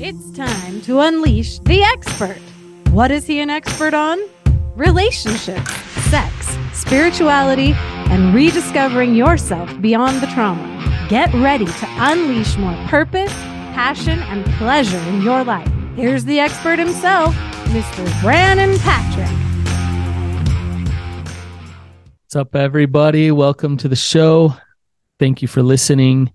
It's time to unleash the expert. What is he an expert on? Relationships, sex, spirituality, and rediscovering yourself beyond the trauma. Get ready to unleash more purpose, passion, and pleasure in your life. Here's the expert himself, Mr. Brannon Patrick. What's up, everybody? Welcome to the show. Thank you for listening.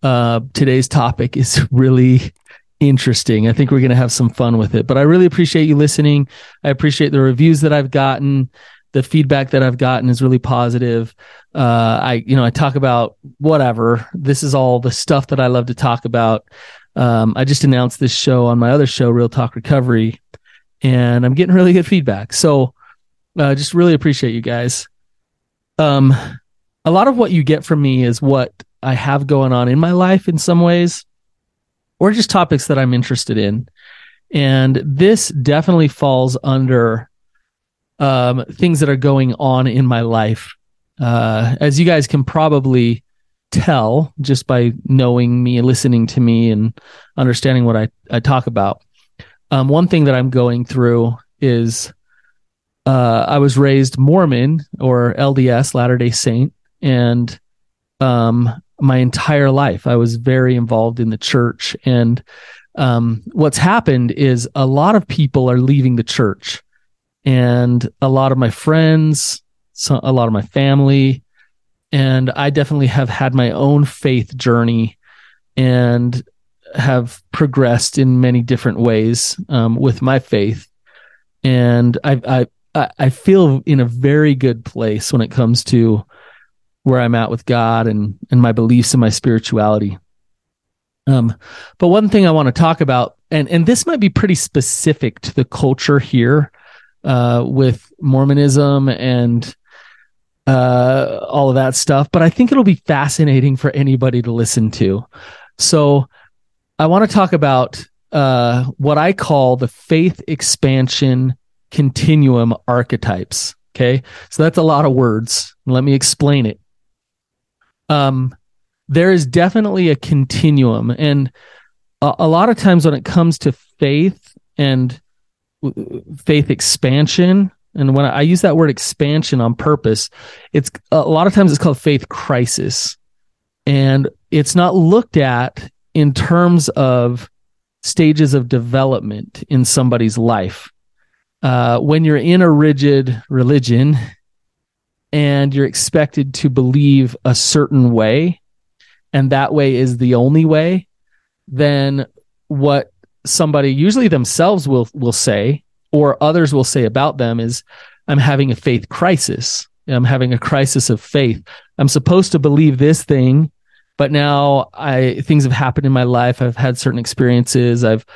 Uh, today's topic is really interesting. I think we're going to have some fun with it, but I really appreciate you listening. I appreciate the reviews that I've gotten. The feedback that I've gotten is really positive. Uh, I, you know, I talk about whatever. This is all the stuff that I love to talk about. Um, I just announced this show on my other show, Real Talk Recovery, and I'm getting really good feedback. So, uh, just really appreciate you guys. Um, a lot of what you get from me is what I have going on in my life in some ways or just topics that I'm interested in. And this definitely falls under um, things that are going on in my life. Uh, as you guys can probably tell just by knowing me listening to me and understanding what I, I talk about. Um, one thing that I'm going through is uh, I was raised Mormon or LDS, Latter day Saint, and um, my entire life. I was very involved in the church. And um, what's happened is a lot of people are leaving the church. And a lot of my friends, a lot of my family, and I definitely have had my own faith journey and have progressed in many different ways um, with my faith. And I, I, I feel in a very good place when it comes to where I'm at with God and and my beliefs and my spirituality. Um, but one thing I want to talk about, and and this might be pretty specific to the culture here, uh, with Mormonism and uh, all of that stuff. But I think it'll be fascinating for anybody to listen to. So I want to talk about uh, what I call the faith expansion continuum archetypes. Okay, so that's a lot of words. Let me explain it um, there is definitely a continuum, and a, a lot of times when it comes to faith and faith expansion, and when I use that word expansion on purpose, it's a lot of times it's called faith crisis, and it's not looked at in terms of stages of development in somebody's life. Uh, when you're in a rigid religion, and you're expected to believe a certain way and that way is the only way then what somebody usually themselves will will say or others will say about them is i'm having a faith crisis. I'm having a crisis of faith. I'm supposed to believe this thing but now i things have happened in my life. I've had certain experiences. I've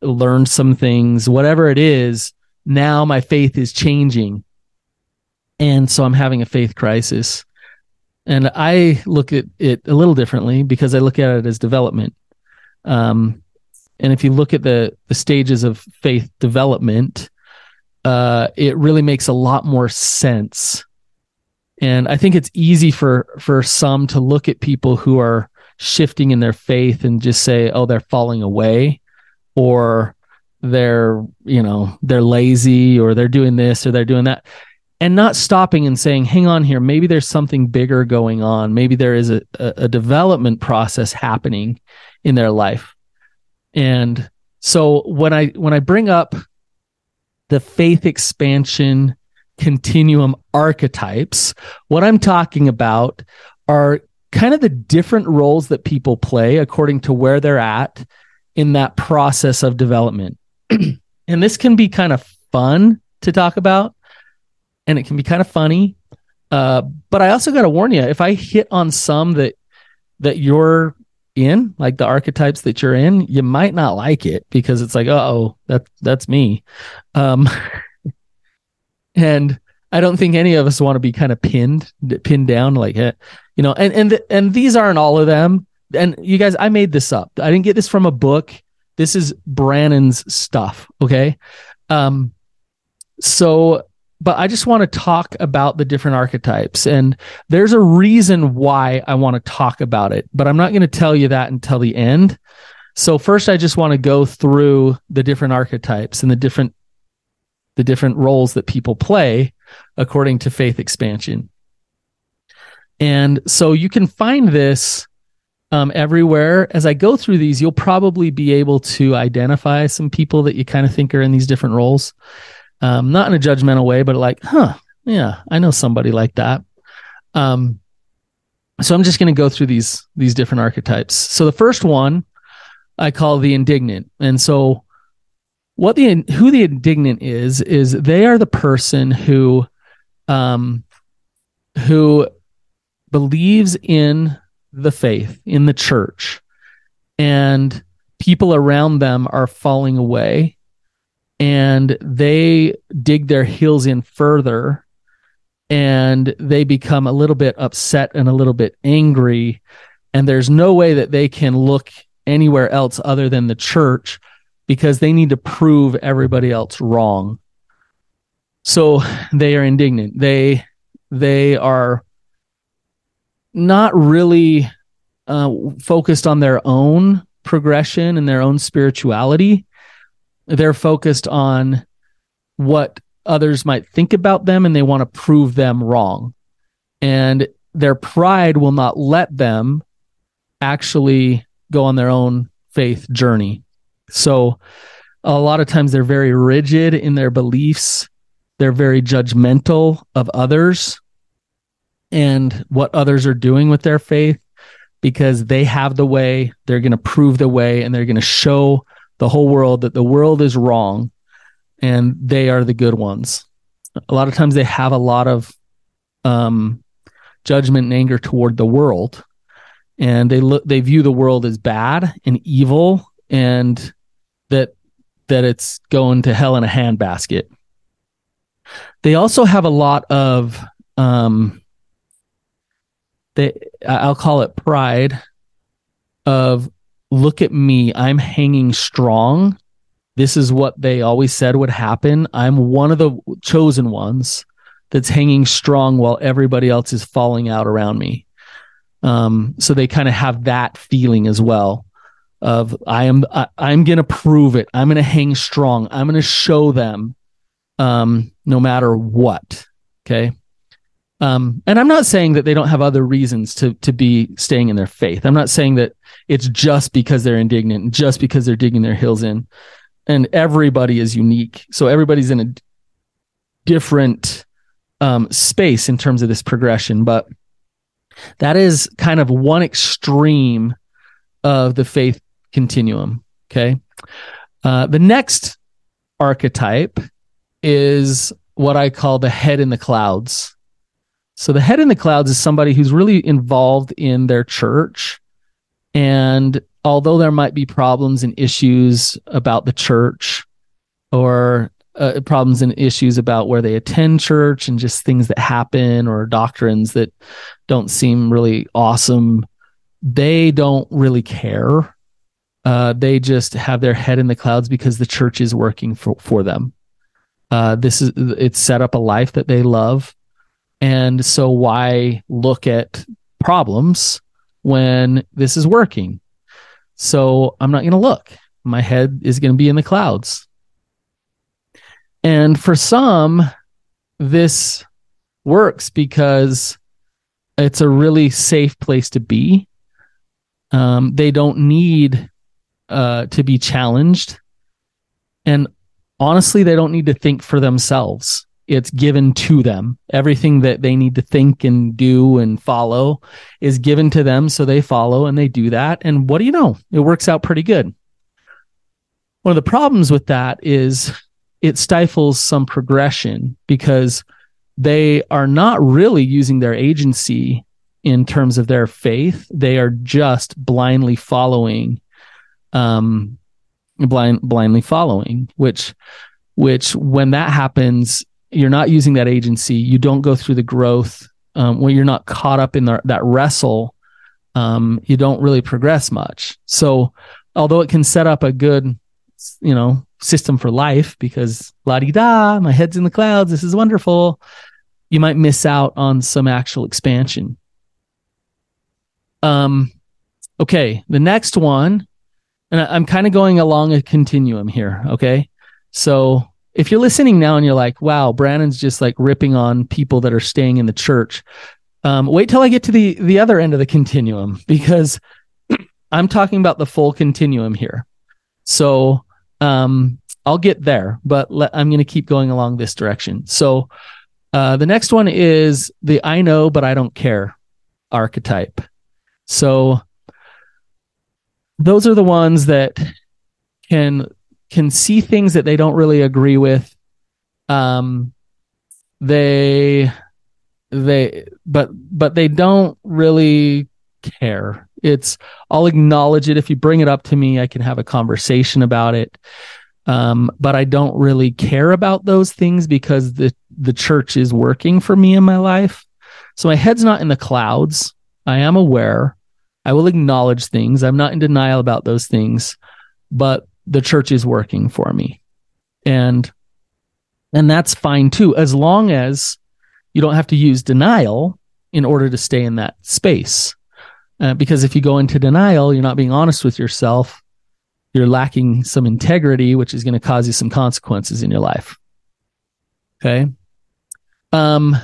learned some things. Whatever it is now my faith is changing and so I'm having a faith crisis. And I look at it a little differently because I look at it as development. Um, and if you look at the the stages of faith development, uh, it really makes a lot more sense. And I think it's easy for for some to look at people who are shifting in their faith and just say, "Oh, they're falling away," or they're you know they're lazy, or they're doing this or they're doing that and not stopping and saying, hang on here, maybe there's something bigger going on. Maybe there is a, a, development process happening in their life. And so when I when I bring up the faith expansion continuum archetypes, what I'm talking about are kind of the different roles that people play according to where they're at in that process of development. and this can be kind of fun to talk about and it can be kind of funny. Uh, but I also got to warn you, if I hit on some that that you're in, like the archetypes that you're in, you might not like it because it's like, oh, that that's me. Um, and I don't think any of us want to be kind of pinned pinned down like you know. And and and these aren't all of them. And you guys, I made this up. I didn't get this from a book. This is Brannon's stuff. Okay. Um, so but I just want to talk about the different archetypes. And there's a reason why I want to talk about it, but I'm not going to tell you that until the end. So first I just want to go through the different archetypes and the different the different roles that people play according to faith expansion. And so you can find this um, everywhere. As I go through these, you'll probably be able to identify some people that you kind of think are in these different roles. Um, not in a judgmental way, but like, huh, yeah, I know somebody like that. Um, so I'm just going to go through these these different archetypes. So the first one I call the indignant, and so what the who the indignant is is they are the person who um who believes in the faith in the church and people around them are falling away and they dig their heels in further and they become a little bit upset and a little bit angry and there's no way that they can look anywhere else other than the church because they need to prove everybody else wrong. So they are indignant. They they are not really uh, focused on their own progression and their own spirituality they're focused on what others might think about them and they want to prove them wrong. And their pride will not let them actually go on their own faith journey. So a lot of times they're very rigid in their beliefs. They're very judgmental of others and what others are doing with their faith because they have the way, they're going to prove the way, and they're going to show the whole world that the world is wrong and they are the good ones. A lot of times they have a lot of um, judgment and anger toward the world, and they look they view the world as bad and evil, and that that it's going to hell in a handbasket. They also have a lot of um, they I'll call it pride of look at me, I'm hanging strong. This is what they always said would happen. I'm one of the chosen ones that's hanging strong while everybody else is falling out around me. Um, so they kind of have that feeling as well of I am I, I'm gonna prove it. I'm gonna hang strong. I'm gonna show them um, no matter what. Okay. Um, and I'm not saying that they don't have other reasons to to be staying in their faith. I'm not saying that it's just because they're indignant, just because they're digging their heels in. And everybody is unique, so everybody's in a different um, space in terms of this progression. But that is kind of one extreme of the faith continuum. Okay, uh, the next archetype is what I call the head in the clouds. So the head in the clouds is somebody who's really involved in their church. And although there might be problems and issues about the church or uh, problems and issues about where they attend church and just things that happen or doctrines that don't seem really awesome, they don't really care. Uh, they just have their head in the clouds because the church is working for, for them. Uh, this is it's set up a life that they love and so why look at problems when this is working? So I'm not going to look. My head is going to be in the clouds. And for some, this works because it's a really safe place to be. Um, they don't need uh, to be challenged. And honestly, they don't need to think for themselves it's given to them. Everything that they need to think and do and follow is given to them. So they follow and they do that. And what do you know? It works out pretty good. One of the problems with that is it stifles some progression because they are not really using their agency in terms of their faith. They are just blindly following, um, blind, blindly following, which, which when that happens, you're not using that agency you don't go through the growth um, when you're not caught up in the, that wrestle um, you don't really progress much so although it can set up a good you know system for life because la di da my head's in the clouds this is wonderful you might miss out on some actual expansion um okay the next one and I, I'm kind of going along a continuum here. Okay. So if you're listening now and you're like, wow, Brannon's just like ripping on people that are staying in the church, um, wait till I get to the the other end of the continuum because I'm talking about the full continuum here. So um, I'll get there, but I'm going to keep going along this direction. So uh, the next one is the I know, but I don't care archetype. So those are the ones that can can see things that they don't really agree with. Um, they they but but they don't really care. It's I'll acknowledge it if you bring it up to me. I can have a conversation about it. Um, but I don't really care about those things because the the church is working for me in my life. So my head's not in the clouds. I am aware. I will acknowledge things. I'm not in denial about those things, but the church is working for me. And and that's fine too as long as you don't have to use denial in order to stay in that space. Uh, because if you go into denial, you're not being honest with yourself. You're lacking some integrity, which is going to cause you some consequences in your life. Okay. Um,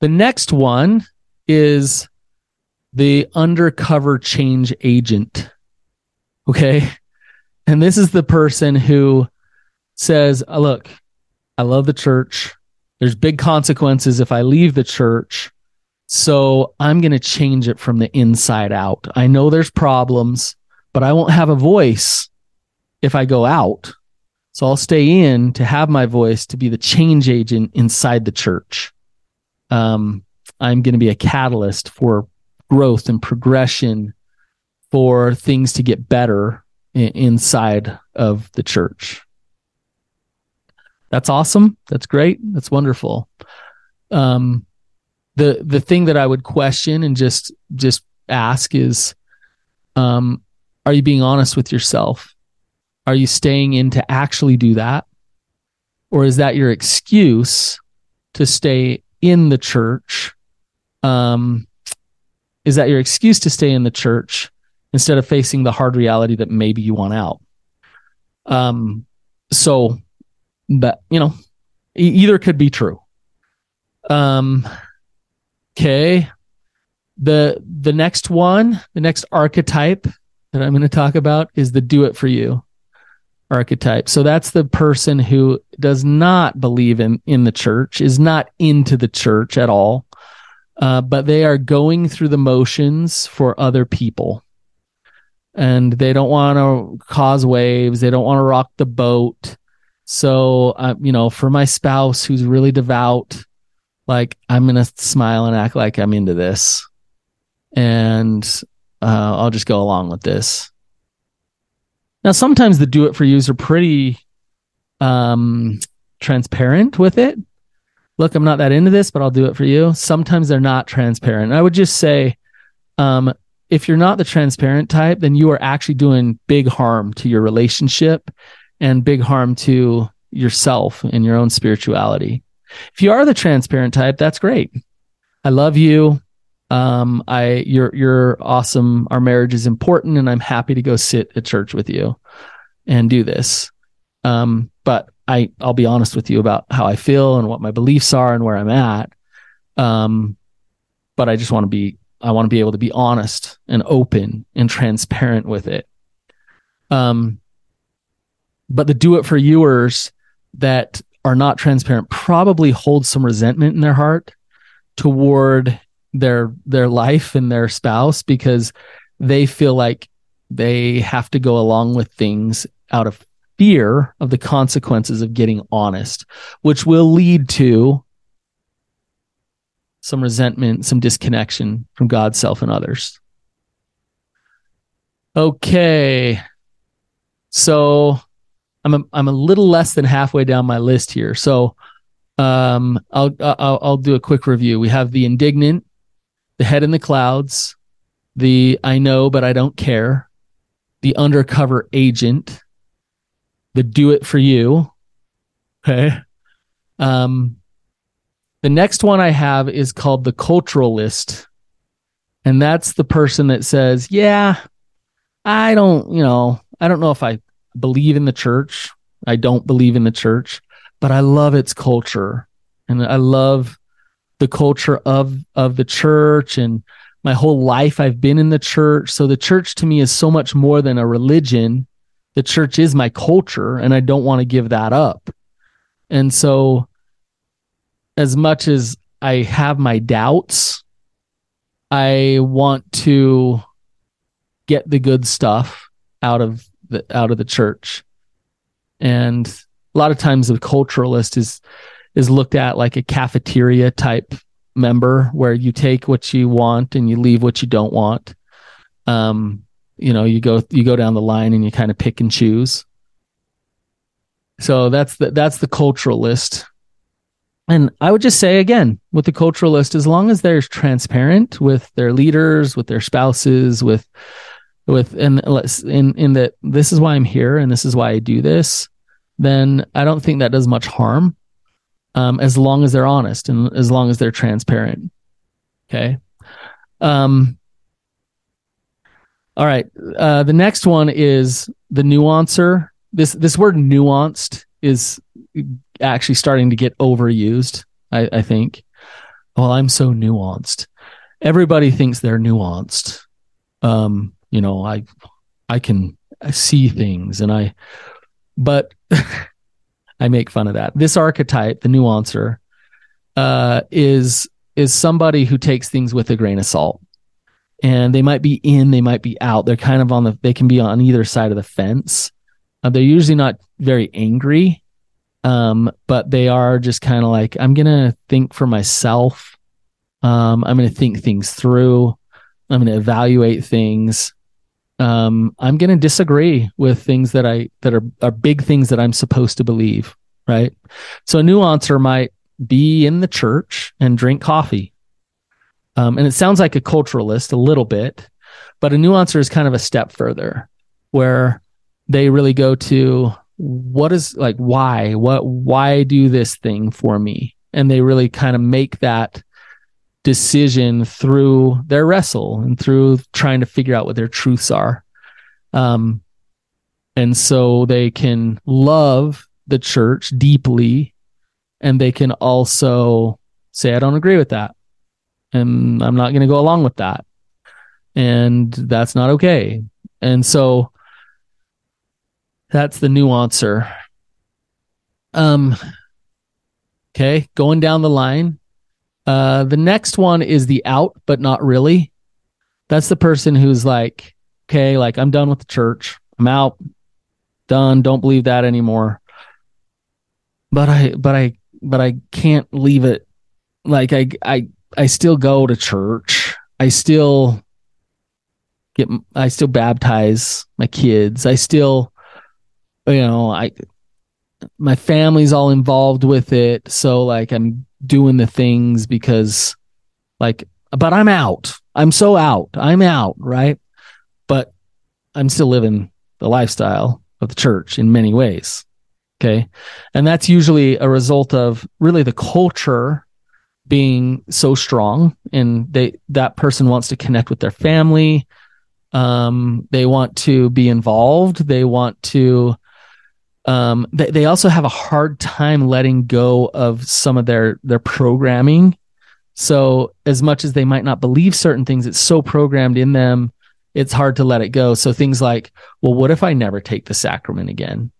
the next one is the undercover change agent. Okay. And this is the person who says, oh, Look, I love the church. There's big consequences if I leave the church. So I'm going to change it from the inside out. I know there's problems, but I won't have a voice if I go out. So I'll stay in to have my voice to be the change agent inside the church. Um, I'm going to be a catalyst for growth and progression for things to get better inside of the church. That's awesome. That's great. That's wonderful. Um, the the thing that I would question and just just ask is, um, are you being honest with yourself? Are you staying in to actually do that, or is that your excuse to stay in the church? Um, is that your excuse to stay in the church instead of facing the hard reality that maybe you want out. Um, so but you know, e- either could be true. Um, okay. The, the next one, the next archetype that I'm going to talk about is the do it for you archetype. So that's the person who does not believe in, in the church, is not into the church at all. Uh, but they are going through the motions for other people and they don't want to cause waves. They don't want to rock the boat. So, uh, you know, for my spouse who's really devout, like I'm going to smile and act like I'm into this. And uh, I'll just go along with this. Now, sometimes the do it for yous are pretty um, transparent with it. Look, I'm not that into this, but I'll do it for you. Sometimes they're not transparent. I would just say, um, if you're not the transparent type, then you are actually doing big harm to your relationship and big harm to yourself and your own spirituality. If you are the transparent type, that's great. I love you. Um, I you're you're awesome. Our marriage is important, and I'm happy to go sit at church with you and do this. Um, but I I'll be honest with you about how I feel and what my beliefs are and where I'm at. Um, but I just want to be I want to be able to be honest and open and transparent with it. Um, but the do it for yours that are not transparent probably hold some resentment in their heart toward their their life and their spouse because they feel like they have to go along with things out of fear of the consequences of getting honest, which will lead to some resentment, some disconnection from God, self, and others. Okay. So I'm a, I'm a little less than halfway down my list here. So um, I'll, I'll, I'll do a quick review. We have the indignant, the head in the clouds, the I know but I don't care, the undercover agent, the do it for you. Okay. Um, the next one I have is called the culturalist. And that's the person that says, yeah, I don't, you know, I don't know if I believe in the church. I don't believe in the church, but I love its culture and I love the culture of of the church and my whole life I've been in the church. So the church to me is so much more than a religion. The church is my culture and I don't want to give that up. And so as much as I have my doubts, I want to get the good stuff out of the out of the church. And a lot of times the culturalist is is looked at like a cafeteria type member where you take what you want and you leave what you don't want. Um, you know, you go you go down the line and you kind of pick and choose. So that's the that's the culturalist. And I would just say again, with the culturalist, as long as they're transparent with their leaders, with their spouses, with with and in in that this is why I'm here and this is why I do this, then I don't think that does much harm um, as long as they're honest and as long as they're transparent. Okay. Um, all right. Uh, the next one is the nuancer. This this word nuanced is actually starting to get overused. I, I think. Well, I'm so nuanced. Everybody thinks they're nuanced. Um, you know, I I can see things and I, but I make fun of that. This archetype, the nuancer, uh, is is somebody who takes things with a grain of salt. And they might be in, they might be out. They're kind of on the, they can be on either side of the fence. Uh, they're usually not very angry, um, but they are just kind of like, I'm going to think for myself. Um, I'm going to think things through. I'm going to evaluate things um, I'm going to disagree with things that I that are are big things that I'm supposed to believe, right? So a nuancer might be in the church and drink coffee, um, and it sounds like a culturalist a little bit, but a nuancer is kind of a step further, where they really go to what is like why what why do this thing for me, and they really kind of make that decision through their wrestle and through trying to figure out what their truths are. Um, and so they can love the church deeply and they can also say, I don't agree with that. And I'm not going to go along with that. And that's not okay. And so that's the nuancer. Um, okay, going down the line, uh, the next one is the out, but not really. That's the person who's like, okay, like I'm done with the church. I'm out, done. Don't believe that anymore. But I, but I, but I can't leave it. Like I, I, I still go to church. I still get, I still baptize my kids. I still, you know, I, my family's all involved with it. So like I'm doing the things because like but I'm out. I'm so out. I'm out, right? But I'm still living the lifestyle of the church in many ways. Okay. And that's usually a result of really the culture being so strong and they that person wants to connect with their family um they want to be involved they want to um, they, they also have a hard time letting go of some of their their programming. So as much as they might not believe certain things it's so programmed in them it's hard to let it go. So things like well what if i never take the sacrament again?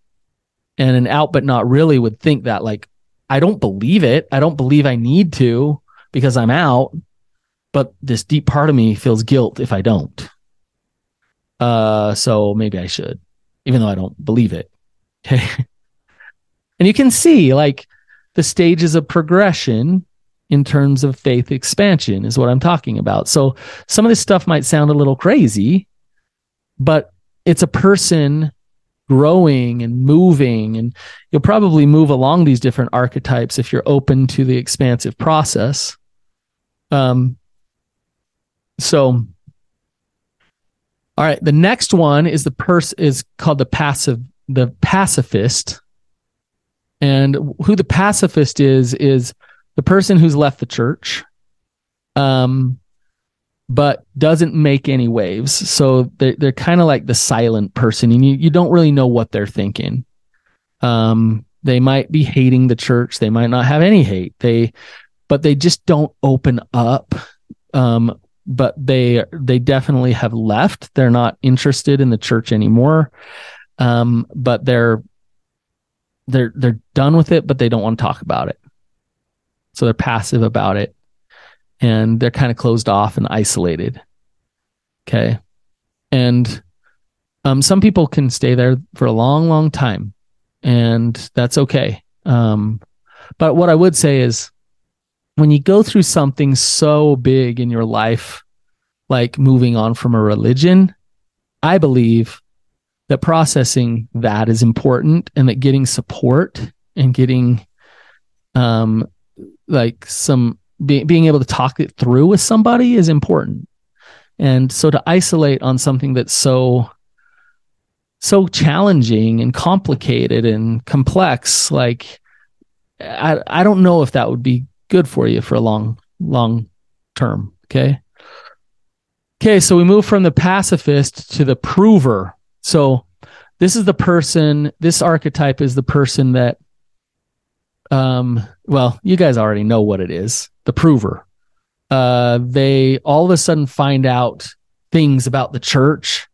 And an out but not really would think that like i don't believe it. I don't believe i need to because i'm out. But this deep part of me feels guilt if i don't. Uh so maybe i should even though i don't believe it Okay. And you can see like the stages of progression in terms of faith expansion is what I'm talking about. So some of this stuff might sound a little crazy, but it's a person growing and moving and you'll probably move along these different archetypes if you're open to the expansive process. Um so all right, the next one is the person is called the passive the pacifist. And who the pacifist is, is the person who's left the church. Um, but doesn't make any waves. So they're, they're kind of like the silent person, and you, you don't really know what they're thinking. Um, they might be hating the church. They might not have any hate. They, but they just don't open up. Um, but they they definitely have left. They're not interested in the church anymore. Um, but they're they're they're done with it, but they don't want to talk about it. So they're passive about it and they're kind of closed off and isolated. Okay. And um, some people can stay there for a long, long time, and that's okay. Um, but what I would say is when you go through something so big in your life, like moving on from a religion, I believe that processing that is important and that getting support and getting um like some be, being able to talk it through with somebody is important. And so to isolate on something that's so so challenging and complicated and complex, like I I don't know if that would be good for you for a long long term. Okay. Okay, so we move from the pacifist to the prover. So this is the person, this archetype is the person that um well, you guys already know what it is the prover. Uh, they all of a sudden find out things about the church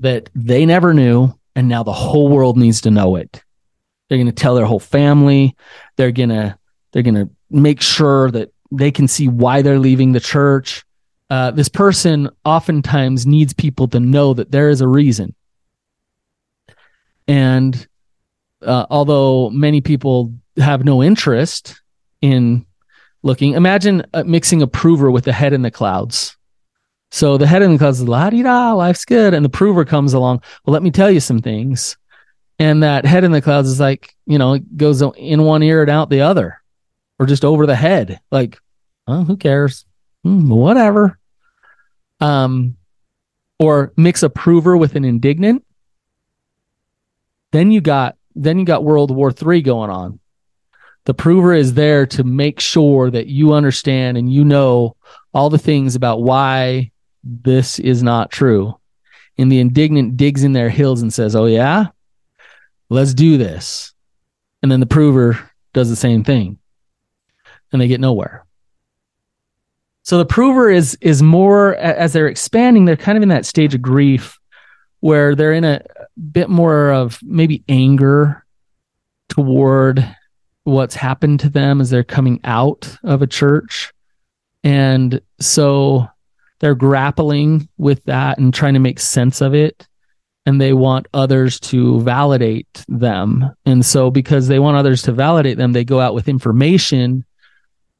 that they never knew, and now the whole world needs to know it. They're going to tell their whole family. They're gonna they're gonna make sure that they can see why they're leaving the church. Uh, this person oftentimes needs people to know that there is a reason. And uh, although many people have no interest in looking. Imagine uh, mixing a prover with the head in the clouds. So the head in the clouds is la di da, life's good, and the prover comes along. Well, let me tell you some things. And that head in the clouds is like, you know, it goes in one ear and out the other, or just over the head. Like, oh, who cares? Hmm, whatever. Um, or mix a prover with an indignant. Then you got then you got World War Three going on the prover is there to make sure that you understand and you know all the things about why this is not true. And the indignant digs in their heels and says, Oh, yeah, let's do this. And then the prover does the same thing and they get nowhere. So the prover is is more as they're expanding, they're kind of in that stage of grief where they're in a bit more of maybe anger toward what's happened to them as they're coming out of a church. And so they're grappling with that and trying to make sense of it. And they want others to validate them. And so, because they want others to validate them, they go out with information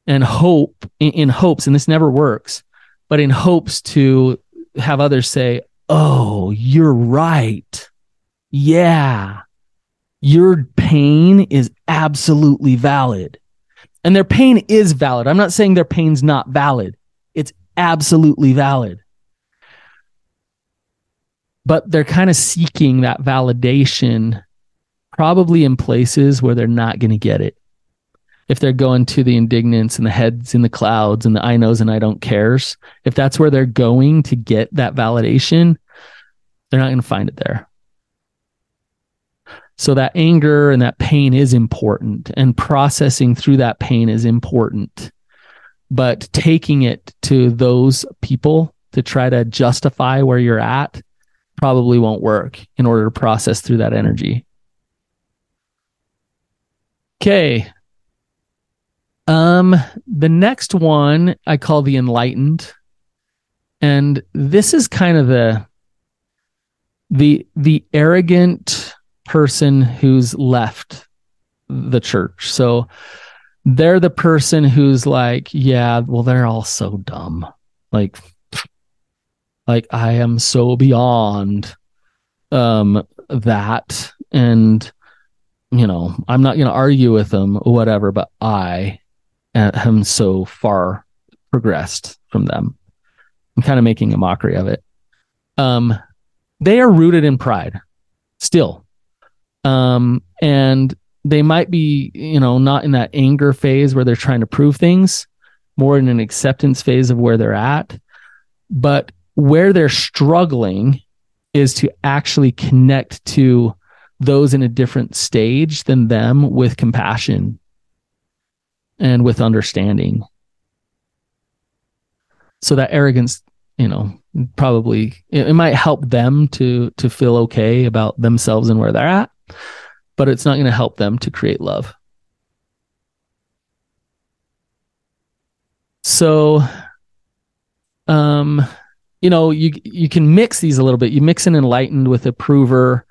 and hope in, in hopes, and this never works, but in hopes to have others say, Oh, you're right. Yeah your pain is absolutely valid. And their pain is valid. I'm not saying their pain's not valid. It's absolutely valid. But they're kind of seeking that validation probably in places where they're not going to get it. If they're going to the indignants and the heads in the clouds and the I knows and I don't cares, if that's where they're going to get that validation, they're not going to find it there. So that anger and that pain is important and processing through that pain is important. But taking it to those people to try to justify where you're at probably won't work in order to process through that energy. Okay. Um the next one I call the enlightened. And this is kind of the the the arrogant person who's left the church. So they're the person who's like, yeah, well, they're all so dumb. Like, like I am so beyond um that and you know i'm not going to argue with them or whatever but i am so far progressed from them i'm kind of making a mockery of it um they are rooted in pride still um, and they might be, you know, not in that anger phase where they're trying to prove things, more in an acceptance phase of where they're at. but where they're struggling is to actually connect to those in a different stage than them with compassion and with understanding. So that arrogance, you know, probably it, it might help them to to feel okay about themselves and where they're at, but it's not going to help them to create love. So um you know, you you can mix these a little bit. You mix an enlightened with a prover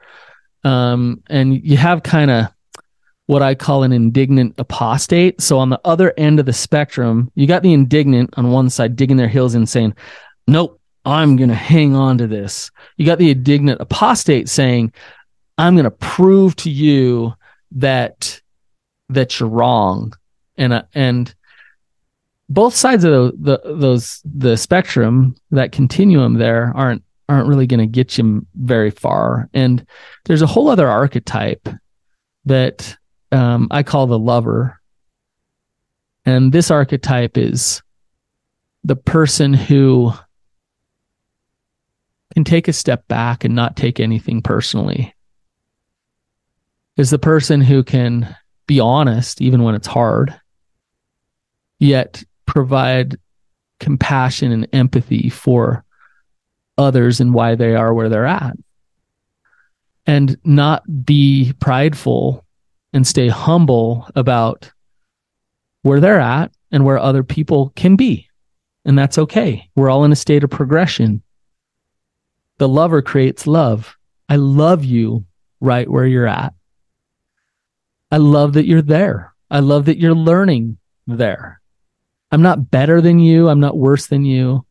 um, and you have kind of what I call an indignant apostate. So on the other end of the spectrum, you got the indignant on one side digging their heels in saying, Nope, I'm going to hang on to this. You got the indignant apostate saying, I'm going to prove to you that that you're wrong. And uh, and both sides of the, the those the spectrum, that continuum there aren't aren't really going to get you very far. And there's a whole other archetype that um, I call the lover. And this archetype is the person who can take a step back and not take anything personally. Is the person who can be honest even when it's hard, yet provide compassion and empathy for others and why they are where they're at and not be prideful and stay humble about where they're at and where other people can be. And that's okay. We're all in a state of progression. The lover creates love. I love you right where you're at. I love that you're there. I love that you're learning there. I'm not better than you. I'm not worse than you,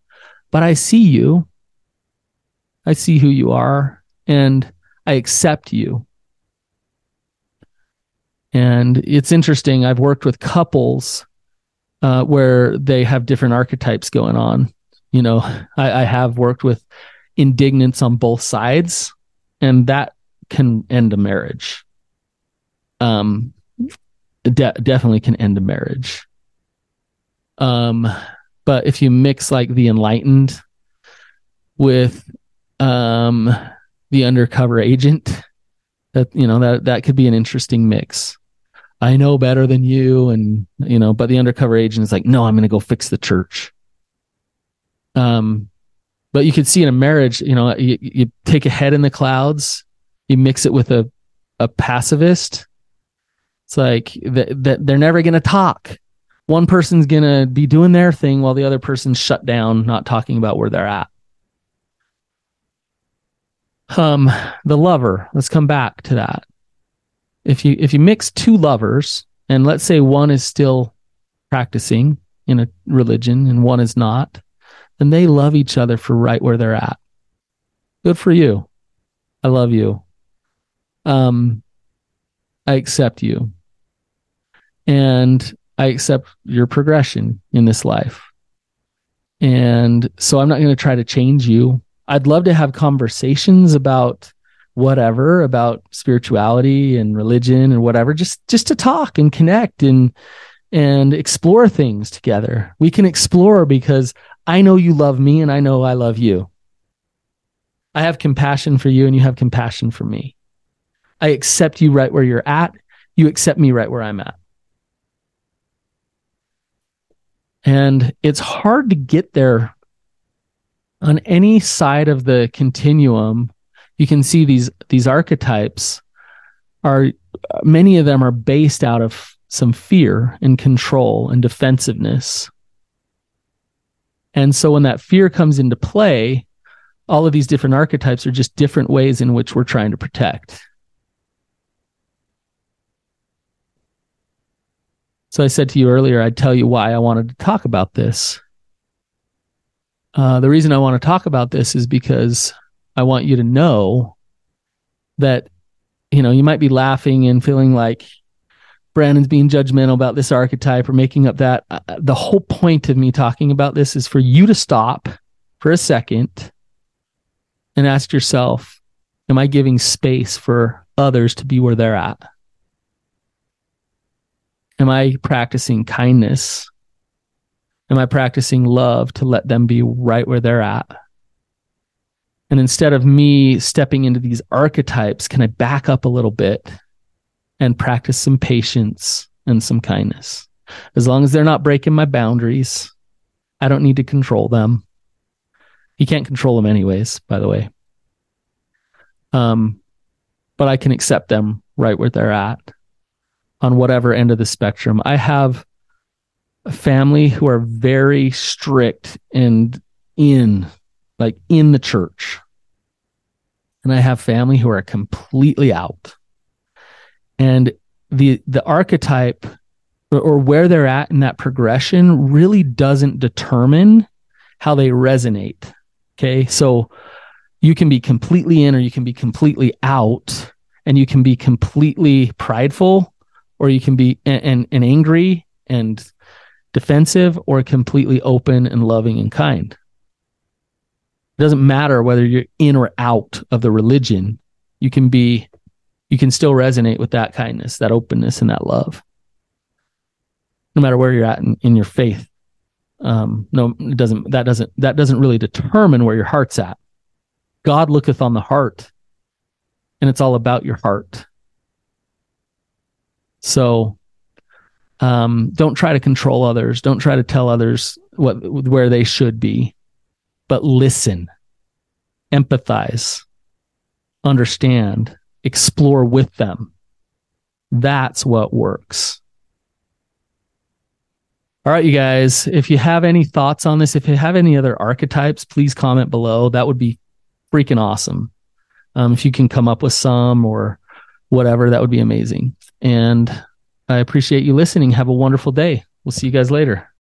but I see you I see who you are and I accept you. And it's interesting. I've worked with couples uh, where they have different archetypes going on. You know, I, I have worked with indignants on both sides, and that can end a marriage. Um, de- definitely can end a marriage. Um, but if you mix like the enlightened with um, the undercover agent. That you know that that could be an interesting mix. I know better than you, and you know, but the undercover agent is like, no, I'm going to go fix the church. Um, but you could see in a marriage, you know, you, you take a head in the clouds, you mix it with a a pacifist. It's like that they're never going to talk. One person's going to be doing their thing while the other person's shut down, not talking about where they're at. Um, the lover. Let's come back to that. If you if you mix two lovers, and let's say one is still practicing in a religion and one is not, then they love each other for right where they're at. Good for you. I love you. Um, I accept you. And I accept your progression in this life. And so I'm not going to try to change you. I'd love to have conversations about whatever about spirituality and religion and whatever just just to talk and connect and and explore things together. We can explore because I know you love me and I know I love you. I have compassion for you and you have compassion for me. I accept you right where you're at. You accept me right where I'm at. And it's hard to get there on any side of the continuum, you can see these these archetypes are many of them are based out of some fear and control and defensiveness. And so when that fear comes into play, all of these different archetypes are just different ways in which we're trying to protect. So I said to you earlier, I'd tell you why I wanted to talk about this. Uh, the reason I want to talk about this is because I want you to know that, you know, you might be laughing and feeling like Brannon's being judgmental about this archetype or making up that. Uh, the whole point of me talking about this is for you to stop for a second and ask yourself, am I giving space for others to be where they're at? Am I practicing kindness Am I practicing love to let them be right where they're at? And instead of me stepping into these archetypes, can I back up a little bit and practice some patience and some kindness? As long as they're not breaking my boundaries, I don't need to control them. You can't control them anyways, by the way. Um, but I can accept them right where they're at on whatever end of the spectrum. I have a family who are very strict and in like in the church. And I have family who are completely out. And the the archetype or, or where they're at in that progression really doesn't determine how they resonate. Okay? So you can be completely in or you can be completely out and you can be completely prideful or you can be and, and, angry and defensive or completely open and loving and kind. It doesn't matter whether you're in or out of the religion. You can be, you can still resonate with that kindness, that openness, and that love. No matter where you're at in, in your faith. Um, no, it doesn't, that doesn't, that doesn't really determine where your heart's at. God looketh on the heart, and it's all about your heart. So um, don't try to control others. Don't try to tell others what where they should be, but listen, empathize, understand, explore with them. That's what works. All right, you guys, if you have any thoughts on this, if you have any other archetypes, please comment below. That would be freaking awesome. Um, if you can come up with some or whatever, that would be amazing. And I appreciate you listening. Have a wonderful day. We'll see you guys later.